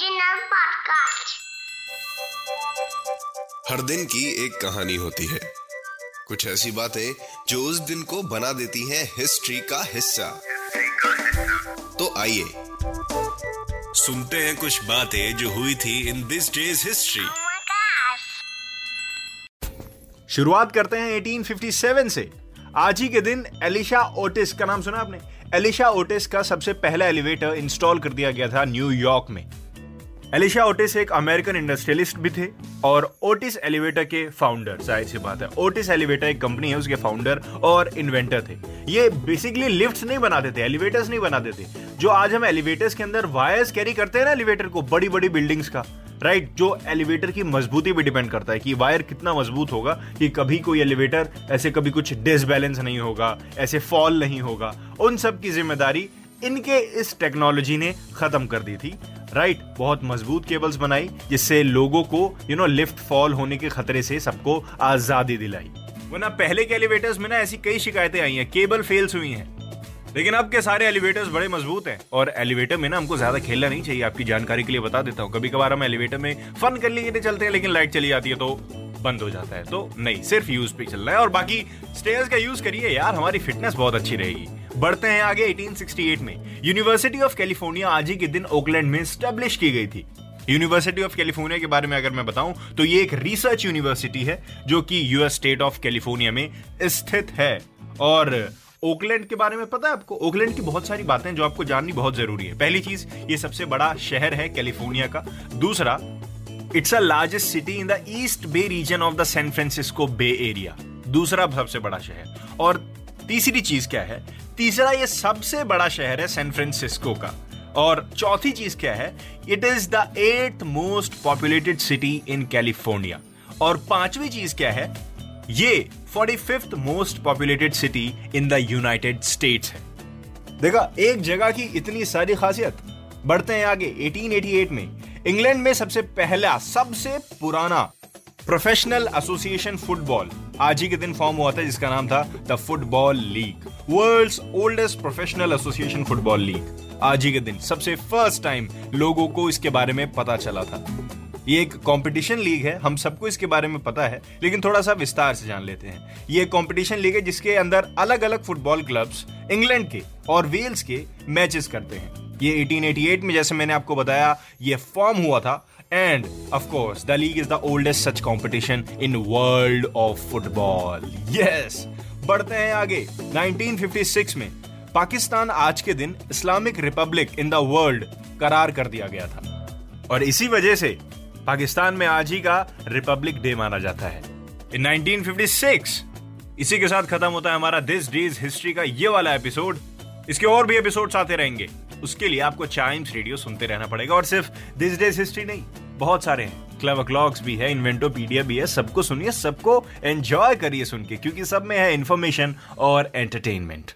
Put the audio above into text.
Podcast. हर दिन की एक कहानी होती है। कुछ ऐसी बातें जो उस दिन को बना देती हैं हिस्ट्री का हिस्सा। तो आइए सुनते हैं कुछ बातें जो हुई थी इन दिस डेज़ हिस्ट्री! शुरुआत करते हैं 1857 से। आज ही के दिन एलिशा ओटिस का नाम सुना आपने? एलिशा ओटिस का सबसे पहला एलिवेटर इंस्टॉल कर दिया गया था न्यूयॉर्क में। एलिशा ओटिस एक अमेरिकन इंडस्ट्रियलिस्ट भी थे और ओटिस एलिवेटर के फाउंडर ज़ाहिर सी बात है ओटिस एलिवेटर एक कंपनी है उसके फाउंडर और इन्वेंटर थे। ये बेसिकली लिफ्ट्स नहीं बनाते थे एलिवेटर्स नहीं बनाते थे। जो आज हम एलिवेटर्स के अंदर वायर्स कैरी करते हैं ना एलिवेटर को बड़ी बड़ी बिल्डिंग्स का राइट right, जो एलिवेटर की मजबूती भी डिपेंड करता है कि वायर कितना मज़बूत होगा कि कभी कोई एलिवेटर ऐसे कभी कुछ डिसबैलेंस नहीं होगा ऐसे फॉल नहीं होगा। उन सब की ज़िम्मेदारी इनके इस टेक्नोलॉजी ने खत्म कर दी थी। राइट right, बहुत मज़बूत केबल्स बनाई जिससे लोगों को यू नो लिफ्ट फॉल होने के खतरे से सबको आज़ादी दिलाई। वरना पहले के एलिवेटर्स में ना ऐसी कई शिकायतें आई हैं केबल फेल्स हुई हैं। लेकिन अब के सारे एलिवेटर्स बड़े मज़बूत हैं और एलिवेटर में ना हमको ज़्यादा खेलना नहीं चाहिए आपकी जानकारी के लिए बता देता हूँ। कभी कभार हम एलिवेटर में फन कर लिए चलते हैं लेकिन लाइट चली जाती है तो बंद हो जाता है। तो नहीं सिर्फ़ यूज़ पे चल रहा है और बाकी स्टेयर्स का यूज़ करिए। यार हमारी फिटनेस बहुत अच्छी रहेगी। बढ़ते हैं आगे 1868 में। यूनिवर्सिटी ऑफ़ कैलिफ़ोर्निया आज ही के दिन ओकलैंड में स्टेब्लिश की गई थी। यूनिवर्सिटी ऑफ़ कैलिफ़ोर्निया के बारे में अगर मैं बताऊँ तो ये एक रिसर्च यूनिवर्सिटी है, जो कि यूएस स्टेट ऑफ़ कैलिफ़ोर्निया में स्थित है। और ओकलैंड के बारे में पता है आपको? ओकलैंड की बहुत सारी बातें जो आपको जाननी बहुत ज़रूरी है। पहली चीज़, ये सबसे बड़ा शहर है कैलिफ़ोर्निया का। दूसरा it's a largest city in the East Bay region of the San Francisco Bay Area दूसरा सबसे बड़ा शहर। और तीसरी चीज़ क्या है? तीसरा ये सबसे बड़ा शहर है सैन फ्रांसिस्को का। और चौथी चीज़ क्या है? It is the eighth most populated city in California और पांचवी चीज़ क्या है? ये forty fifth most populated city in the United States है। देखा, एक जगह की इतनी सारी खासियत। बढ़ते हैं आगे 1888 में। इंग्लैंड में सबसे पहला, सबसे पुराना प्रोफेशनल एसोसिएशन फुटबॉल आज ही के दिन फॉर्म हुआ था, जिसका नाम था the Football League world's oldest professional association football league आज ही के दिन सबसे फ़र्स्ट टाइम लोगों को इसके बारे में पता चला था। ये एक कंपटीशन लीग है, हम सबको इसके बारे में पता है, लेकिन थोड़ा सा विस्तार से जान लेते हैं। ये कंपटीशन लीग है जिसके अंदर अलग अलग फुटबॉल क्लब्स इंग्लैंड के और वेल्स के मैचेस करते हैं। ये 1888 में जैसे मैंने आपको बताया, ये फॉर्म हुआ था। And of course the league is the oldest such competition in world of football yes बढ़ते हैं आगे। 1956 में पाकिस्तान आज के दिन Islamic republic in the world करार कर दिया गया था। और इसी वजह से पाकिस्तान में आज ही का रिपब्लिक डे माना जाता है। इन 1956 इसी के साथ खत्म होता है हमारा दिस डेज़ हिस्ट्री का ये वाला एपिसोड इसके और भी एपिसोड्स आते रहेंगे। उसके लिए आपको चाइम्स रेडियो सुनते रहना पड़ेगा। और सिर्फ़ दिस डेज़ हिस्ट्री नहीं, बहुत सारे हैं। क्लव क्लॉक्स भी है इन्वेंटोपीडिया भी है, सबको सुनिए, सबको एंजॉय करिए सुन के, क्योंकि सब में है इन्फॉर्मेशन और एंटरटेनमेंट